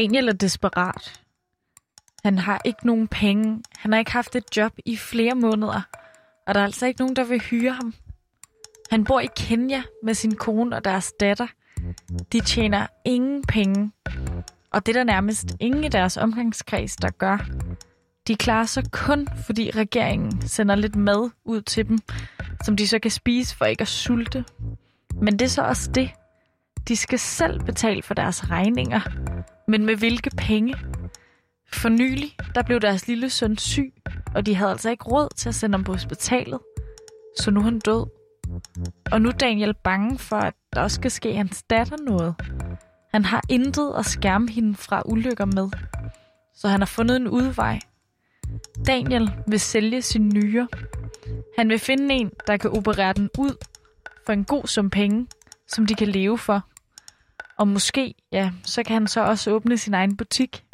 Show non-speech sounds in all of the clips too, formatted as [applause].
Daniel er desperat. Han har ikke nogen penge. Han har ikke haft et job i flere måneder. Og der er altså ikke nogen, der vil hyre ham. Han bor i Kenya med sin kone og deres datter. De tjener ingen penge. Og det er der nærmest ingen i deres omgangskreds, der gør. De klarer sig kun, fordi regeringen sender lidt mad ud til dem, som de så kan spise for ikke at sulte. Men det er så også det. De skal selv betale for deres regninger. Men med hvilke penge? For nylig, der blev deres lille søn syg, og de havde altså ikke råd til at sende ham på hospitalet. Så nu er han død. Og nu er Daniel bange for, at der også skal ske hans datter noget. Han har intet at skærme hende fra ulykker med. Så han har fundet en udvej. Daniel vil sælge sin nyre. Han vil finde en, der kan operere den ud for en god sum penge, som de kan leve for. Og måske, ja, så kan han så også åbne sin egen butik.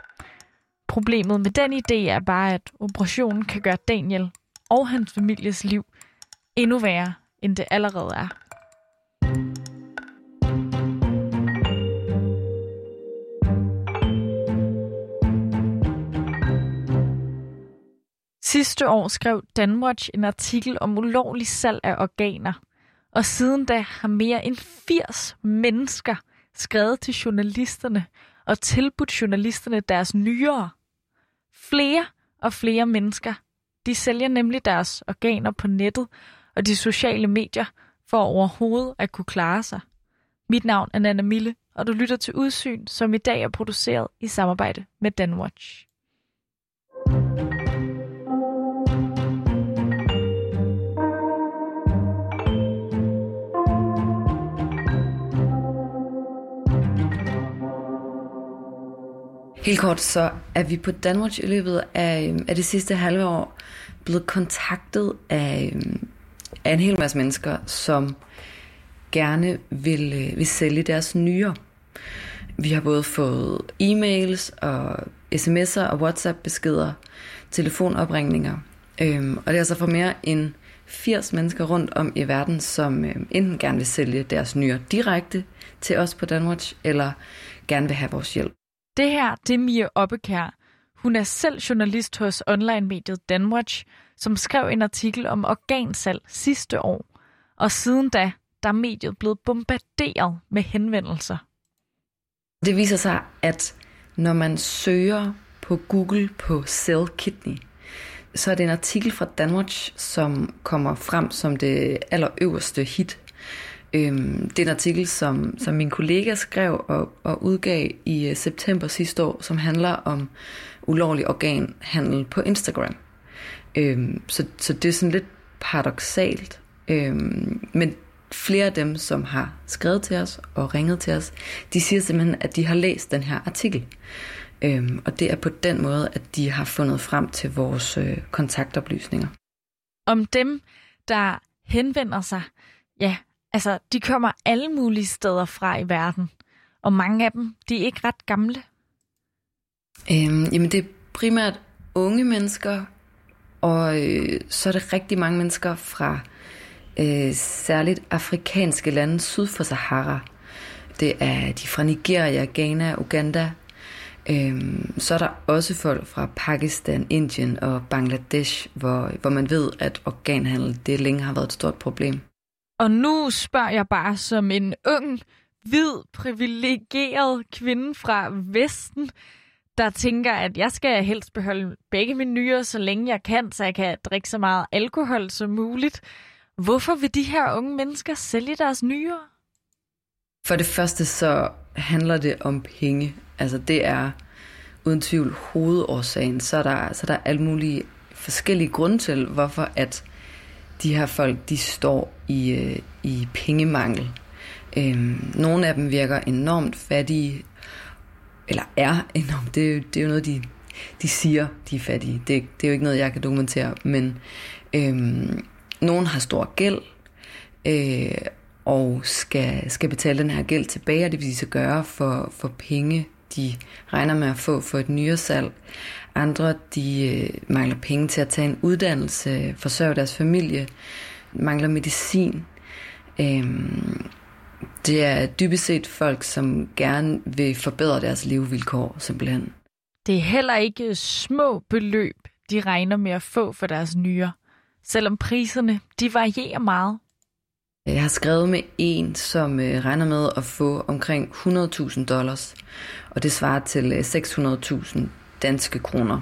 Problemet med den idé er bare, at operationen kan gøre Daniel og hans families liv endnu værre, end det allerede er. Sidste år skrev Danwatch en artikel om ulovlig salg af organer, og siden da har mere end 80 mennesker skrevet til journalisterne og tilbudt journalisterne deres nyere. Flere og flere mennesker, de sælger nemlig deres organer på nettet og de sociale medier for overhovedet at kunne klare sig. Mit navn er Nana Mille, og du lytter til Udsyn, som i dag er produceret i samarbejde med Danwatch. Helt kort, så er vi på Danwatch i løbet af, øhm, af det sidste halve år blevet kontaktet af, øhm, af en hel masse mennesker, som gerne vil, øh, vil sælge deres nyere. Vi har både fået e-mails og sms'er og WhatsApp-beskeder, telefonopringninger. Øhm, og det er altså for mere end 80 mennesker rundt om i verden, som øhm, enten gerne vil sælge deres nyere direkte til os på Danwatch, eller gerne vil have vores hjælp. Det her, det er Mia Oppekær. Hun er selv journalist hos online-mediet Danwatch, som skrev en artikel om organsalg sidste år. Og siden da, der er mediet blevet bombarderet med henvendelser. Det viser sig, at når man søger på Google på Cell Kidney, så er det en artikel fra Danwatch, som kommer frem som det allerøverste hit Øhm, det er en artikel, som, som min kollega skrev og, og udgav i øh, september sidste år, som handler om ulovlig organhandel på Instagram. Øhm, så, så det er sådan lidt paradoxalt. Øhm, men flere af dem, som har skrevet til os og ringet til os, de siger simpelthen, at de har læst den her artikel. Øhm, og det er på den måde, at de har fundet frem til vores øh, kontaktoplysninger. Om dem, der henvender sig, ja, Altså, de kommer alle mulige steder fra i verden, og mange af dem, de er ikke ret gamle. Øhm, jamen, det er primært unge mennesker, og øh, så er det rigtig mange mennesker fra øh, særligt afrikanske lande syd for Sahara. Det er de fra Nigeria, Ghana, Uganda. Øhm, så er der også folk fra Pakistan, Indien og Bangladesh, hvor, hvor man ved, at organhandel det længe har været et stort problem. Og nu spørger jeg bare som en ung, hvid, privilegeret kvinde fra Vesten, der tænker, at jeg skal helst beholde begge mine nyere, så længe jeg kan, så jeg kan drikke så meget alkohol som muligt. Hvorfor vil de her unge mennesker sælge deres nyere? For det første så handler det om penge. Altså det er uden tvivl hovedårsagen. Så er der, så er der alle mulige forskellige grunde til, hvorfor at de her folk, de står i, øh, i pengemangel. Øhm, nogle af dem virker enormt fattige, eller er enormt, det, det er jo noget, de, de siger, de er fattige. Det, det er jo ikke noget, jeg kan dokumentere, men øhm, nogen har stor gæld, øh, og skal, skal betale den her gæld tilbage, og det vil de så gøre for, for penge, de regner med at få for et nyere salg. Andre de øh, mangler penge til at tage en uddannelse, øh, forsørge deres familie, mangler medicin. Øhm, Det er dybest set folk, som gerne vil forbedre deres levevilkår, simpelthen. Det er heller ikke små beløb, de regner med at få for deres nyere, selvom priserne de varierer meget. Jeg har skrevet med en, som øh, regner med at få omkring 100.000 dollars, og det svarer til øh, 600.000 danske kroner.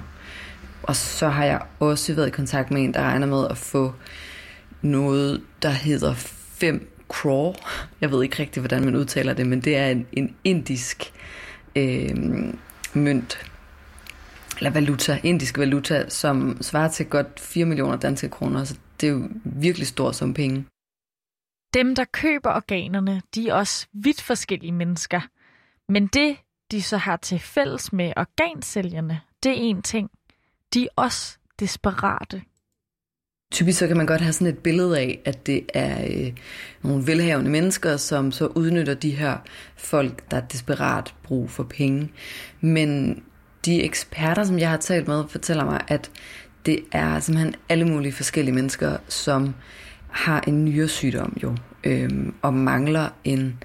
Og så har jeg også været i kontakt med en, der regner med at få noget, der hedder 5 crore. Jeg ved ikke rigtig, hvordan man udtaler det, men det er en, en indisk øh, mønt, eller valuta, indisk valuta, som svarer til godt 4 millioner danske kroner. Så det er jo virkelig stort som penge. Dem, der køber organerne, de er også vidt forskellige mennesker. Men det, de så har til fælles med organsælgerne, det er en ting. De er også desperate. Typisk så kan man godt have sådan et billede af, at det er øh, nogle velhavende mennesker, som så udnytter de her folk, der er desperat brug for penge. Men de eksperter, som jeg har talt med, fortæller mig, at det er simpelthen alle mulige forskellige mennesker, som har en nyresygdom jo, øh, og mangler en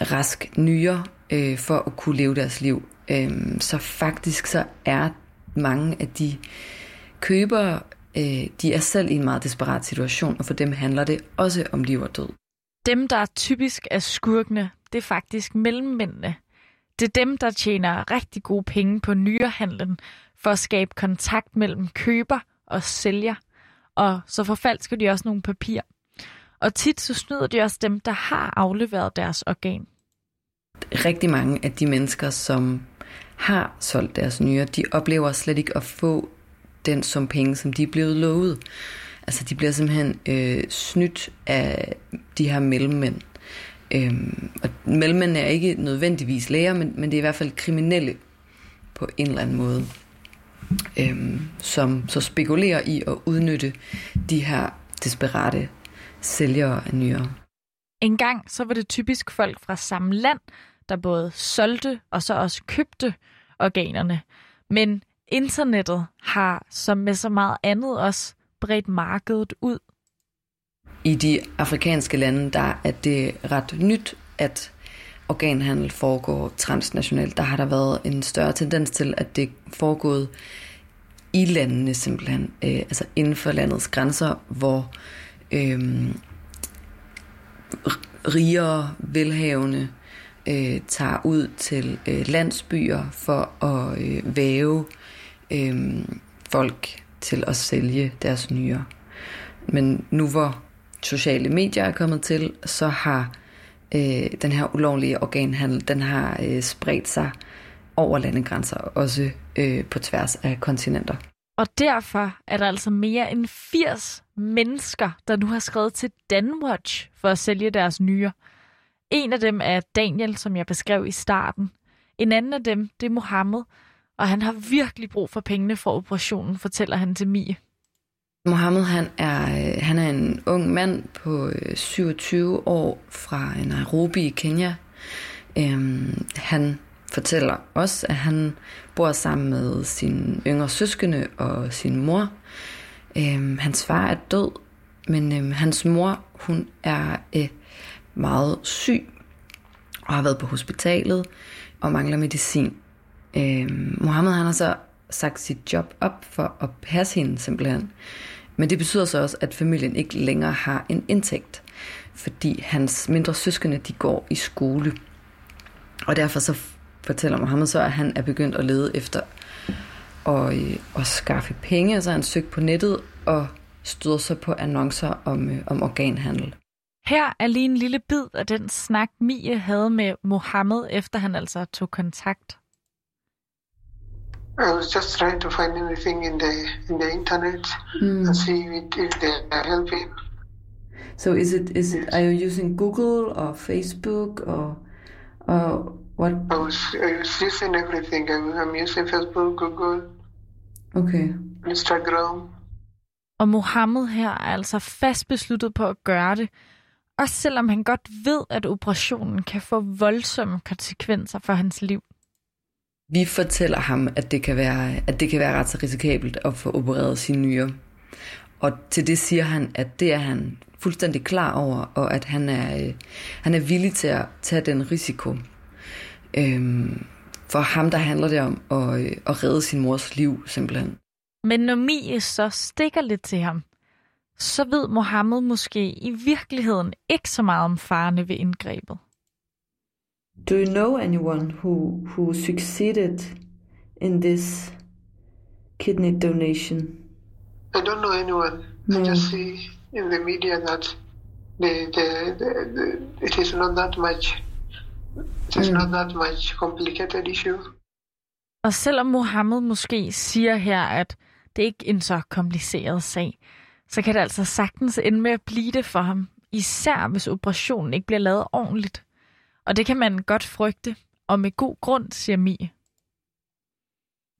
rask nyre øh, for at kunne leve deres liv. Øh, så faktisk så er mange af de købere, øh, de er selv i en meget desperat situation, og for dem handler det også om liv og død. Dem, der typisk er skurkene, det er faktisk mellemmændene. Det er dem, der tjener rigtig gode penge på nyrehandlen for at skabe kontakt mellem køber og sælger. Og så forfalsker de også nogle papir. Og tit så snyder de også dem, der har afleveret deres organ. Rigtig mange af de mennesker, som har solgt deres nyre, de oplever slet ikke at få den som penge, som de er blevet lovet. Altså de bliver simpelthen øh, snydt af de her mellemmænd. Øhm, og mellemmænd er ikke nødvendigvis læger, men, men det er i hvert fald kriminelle på en eller anden måde, øhm, som så spekulerer i at udnytte de her desperate sælgere af nyere. En gang så var det typisk folk fra samme land, der både solgte og så også købte organerne. Men internettet har, som med så meget andet også, bredt markedet ud. I de afrikanske lande, der er det ret nyt, at organhandel foregår transnationalt. Der har der været en større tendens til, at det er foregået i landene simpelthen, øh, altså inden for landets grænser, hvor øh, rigere, velhavende øh, tager ud til øh, landsbyer for at øh, væve øh, folk til at sælge deres nyere. Men nu hvor sociale medier er kommet til, så har øh, den her ulovlige organhandel, den har øh, spredt sig over landegrænser, også øh, på tværs af kontinenter. Og derfor er der altså mere end 80 mennesker, der nu har skrevet til Danwatch for at sælge deres nyere. En af dem er Daniel, som jeg beskrev i starten. En anden af dem, det er Mohammed, og han har virkelig brug for pengene for operationen, fortæller han til Mie. Mohammed han er, øh, han er en ung mand på øh, 27 år fra Nairobi i Kenya. Øhm, han fortæller også, at han bor sammen med sin yngre søskende og sin mor. Øhm, hans far er død, men øhm, hans mor hun er øh, meget syg og har været på hospitalet og mangler medicin. Øhm, Mohammed han har så sagt sit job op for at passe hende simpelthen. Men det betyder så også, at familien ikke længere har en indtægt, fordi hans mindre søskende de går i skole. Og derfor så fortæller Mohammed så, at han er begyndt at lede efter at, og at skaffe penge, så han søgt på nettet og støder sig på annoncer om, øh, om organhandel. Her er lige en lille bid af den snak, Mie havde med Mohammed, efter han altså tog kontakt. I was just trying to find anything in the in the internet mm. and see if they are helping. So is it is it are you using Google or Facebook or or what? I was, I was using everything. I'm using Facebook, Google. Okay. Instagram. Og Mohammed her er altså fast besluttet på at gøre det, også selvom han godt ved, at operationen kan få voldsomme konsekvenser for hans liv. Vi fortæller ham, at det kan være, at det kan være ret så risikabelt at få opereret sin nyre. Og til det siger han, at det er han fuldstændig klar over, og at han er, øh, han er villig til at tage den risiko. Øhm, for ham, der handler det om at, øh, at redde sin mors liv, simpelthen. Men når Mie så stikker lidt til ham, så ved Mohammed måske i virkeligheden ikke så meget om farerne ved indgrebet. Do you know anyone who, who succeeded in this kidney donation? I don't know anyone. No. I just see in the media that the, the, the, the, it is not that much. It is Mm. not that much complicated issue. Og selvom Mohammed måske siger her, at det ikke er en så kompliceret sag, så kan det altså sagtens ende med at blive det for ham, især hvis operationen ikke bliver lavet ordentligt. Og det kan man godt frygte, og med god grund, siger Mie.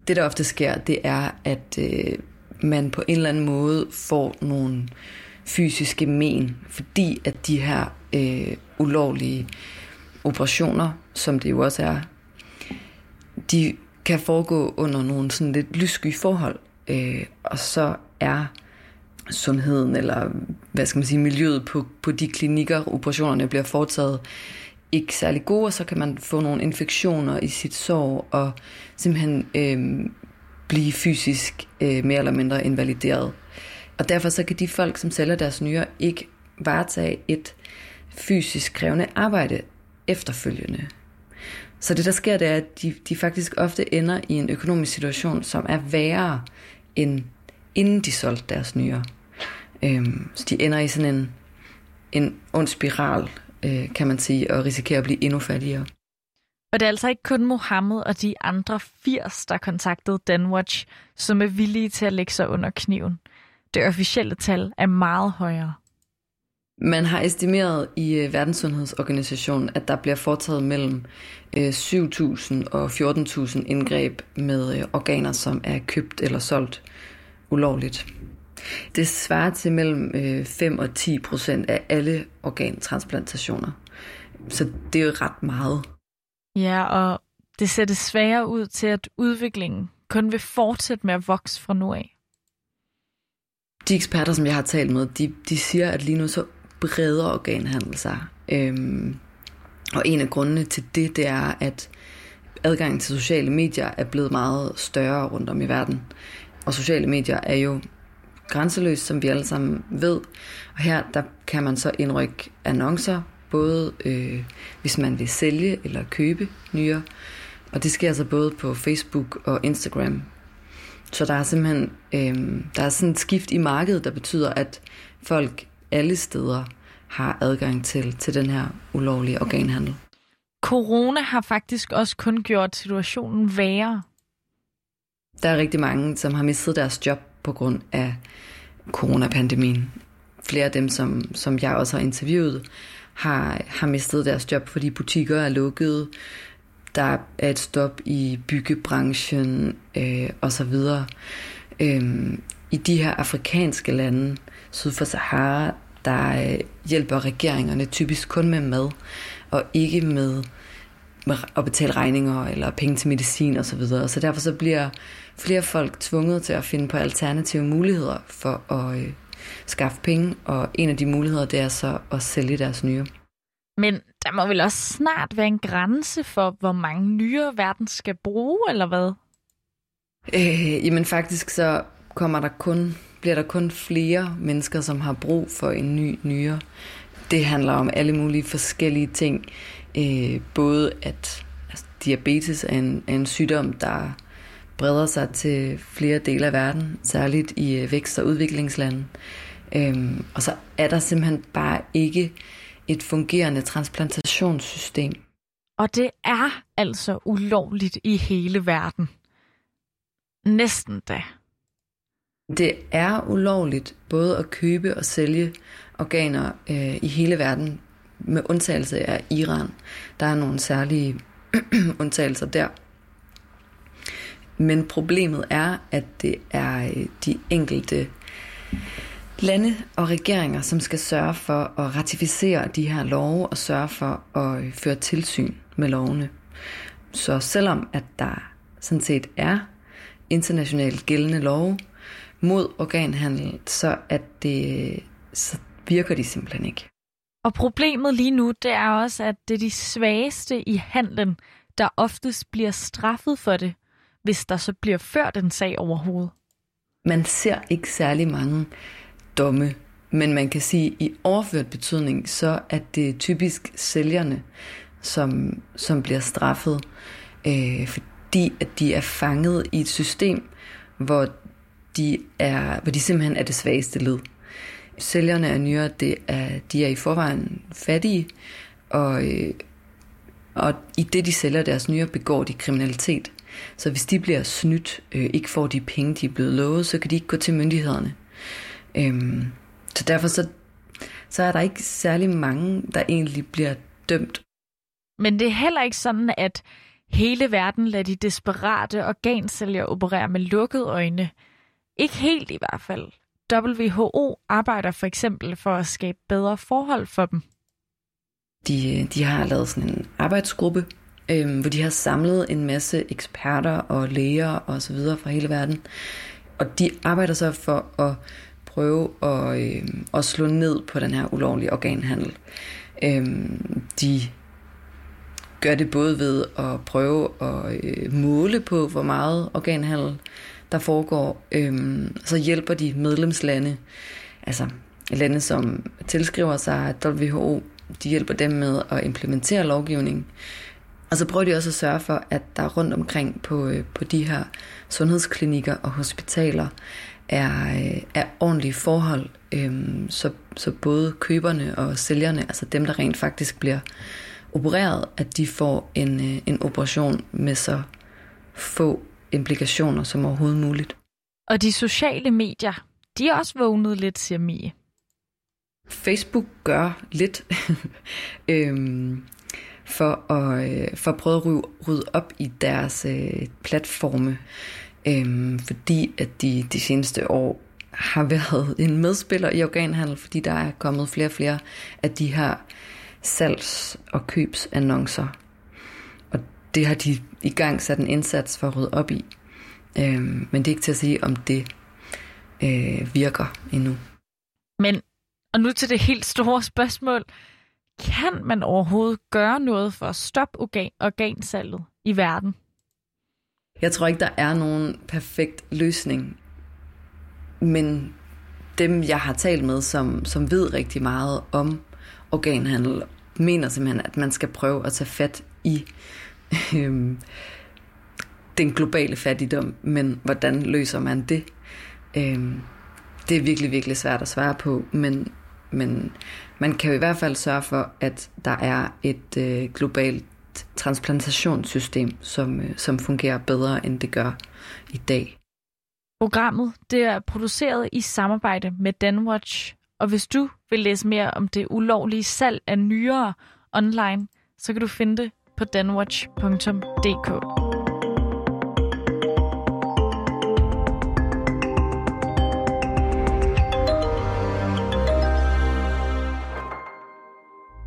Det, der ofte sker, det er, at øh, man på en eller anden måde får nogle fysiske men, fordi at de her øh, ulovlige operationer, som det jo også er, de kan foregå under nogle sådan lidt lyssky forhold, øh, og så er sundheden, eller hvad skal man sige, miljøet på, på de klinikker, operationerne bliver foretaget, ikke særlig gode, og så kan man få nogle infektioner i sit sår, og simpelthen øh, blive fysisk øh, mere eller mindre invalideret. Og derfor så kan de folk, som sælger deres nyrer, ikke varetage et fysisk krævende arbejde efterfølgende. Så det, der sker, det er, at de, de faktisk ofte ender i en økonomisk situation, som er værre, end inden de solgte deres nyrer. Øhm, så de ender i sådan en, en ond spiral, øh, kan man sige, og risikerer at blive endnu fattigere. Og det er altså ikke kun Mohammed og de andre 80, der kontaktede Danwatch, som er villige til at lægge sig under kniven. Det officielle tal er meget højere. Man har estimeret i øh, Verdenssundhedsorganisationen, at der bliver foretaget mellem øh, 7.000 og 14.000 indgreb med øh, organer, som er købt eller solgt ulovligt. Det svarer til mellem øh, 5 og 10 procent af alle organtransplantationer. Så det er jo ret meget. Ja, og det ser desværre ud til, at udviklingen kun vil fortsætte med at vokse fra nu af. De eksperter, som jeg har talt med, de, de siger, at lige nu så breder organhandel sig. Øhm, og en af grundene til det, det er, at adgangen til sociale medier er blevet meget større rundt om i verden. Og sociale medier er jo grænseløst, som vi alle sammen ved. Og her der kan man så indrykke annoncer, både øh, hvis man vil sælge eller købe nyere. Og det sker altså både på Facebook og Instagram. Så der er simpelthen øh, der er sådan et skift i markedet, der betyder, at folk alle steder har adgang til, til den her ulovlige organhandel. Corona har faktisk også kun gjort situationen værre. Der er rigtig mange, som har mistet deres job på grund af coronapandemien. Flere af dem, som, som jeg også har interviewet, har, har mistet deres job, fordi butikker er lukket. Der er et stop i byggebranchen øh, osv. Øhm, I de her afrikanske lande, syd for Sahara, der øh, hjælper regeringerne typisk kun med mad, og ikke med at betale regninger eller penge til medicin osv. Så, videre. så derfor så bliver flere folk tvunget til at finde på alternative muligheder for at øh, skaffe penge, og en af de muligheder, det er så at sælge deres nyre. Men der må vel også snart være en grænse for, hvor mange nyere verden skal bruge, eller hvad? Øh, jamen faktisk så kommer der kun, bliver der kun flere mennesker, som har brug for en ny nyre. Det handler om alle mulige forskellige ting. Øh, både at altså, diabetes er en, er en sygdom, der breder sig til flere dele af verden, særligt i øh, vækst- og udviklingslande. Øhm, og så er der simpelthen bare ikke et fungerende transplantationssystem. Og det er altså ulovligt i hele verden. Næsten da. Det er ulovligt både at købe og sælge organer øh, i hele verden, med undtagelse af Iran. Der er nogle særlige [clears throat] undtagelser der. Men problemet er, at det er øh, de enkelte lande og regeringer, som skal sørge for at ratificere de her love og sørge for at øh, føre tilsyn med lovene. Så selvom at der sådan set er internationalt gældende love, mod organhandel, så, at det, så virker de simpelthen ikke. Og problemet lige nu, det er også, at det er de svageste i handlen, der oftest bliver straffet for det, hvis der så bliver ført en sag overhovedet. Man ser ikke særlig mange domme, men man kan sige, at i overført betydning, så er det typisk sælgerne, som, som bliver straffet, øh, fordi at de er fanget i et system, hvor de, er, hvor de simpelthen er det svageste led. Sælgerne af nyre, det er, de er i forvejen fattige, og, øh, og i det, de sælger deres nyre, begår de kriminalitet. Så hvis de bliver snydt, øh, ikke får de penge, de er blevet lovet, så kan de ikke gå til myndighederne. Øhm, så derfor så, så er der ikke særlig mange, der egentlig bliver dømt. Men det er heller ikke sådan, at hele verden lader de desperate organsælgere operere med lukkede øjne. Ikke helt i hvert fald. WHO arbejder for eksempel for at skabe bedre forhold for dem. De, øh, de har lavet sådan en arbejdsgruppe, øh, hvor de har samlet en masse eksperter og læger og så videre fra hele verden. Og de arbejder så for at prøve at, øh, at slå ned på den her ulovlige organhandel. Øh, de gør det både ved at prøve at øh, måle på, hvor meget organhandel der foregår. Øhm, så hjælper de medlemslande, altså lande, som tilskriver sig WHO, de hjælper dem med at implementere lovgivning. Og så prøver de også at sørge for, at der rundt omkring på, øh, på de her sundhedsklinikker og hospitaler er, øh, er ordentlige forhold, øhm, så, så både køberne og sælgerne, altså dem, der rent faktisk bliver opereret, at de får en, øh, en operation med så få implikationer som overhovedet muligt. Og de sociale medier, de er også vågnet lidt, siger Mie. Facebook gør lidt [laughs] øhm, for, at, øh, for at prøve at rydde op i deres øh, platforme, øhm, fordi at de de seneste år har [laughs] været en medspiller i organhandel, fordi der er kommet flere og flere af de her salgs- og købsannoncer. Det har de i gang sat en indsats for at rydde op i. Øhm, men det er ikke til at sige, om det øh, virker endnu. Men, og nu til det helt store spørgsmål. Kan man overhovedet gøre noget for at stoppe organ, organsalget i verden? Jeg tror ikke, der er nogen perfekt løsning. Men dem, jeg har talt med, som, som ved rigtig meget om organhandel, mener simpelthen, at man skal prøve at tage fat i [laughs] øhm, den globale fattigdom, men hvordan løser man det? Øhm, det er virkelig, virkelig svært at svare på, men, men man kan jo i hvert fald sørge for, at der er et øh, globalt transplantationssystem, som, øh, som fungerer bedre, end det gør i dag. Programmet det er produceret i samarbejde med Danwatch, og hvis du vil læse mere om det ulovlige salg af nyere online, så kan du finde det på danwatch.dk.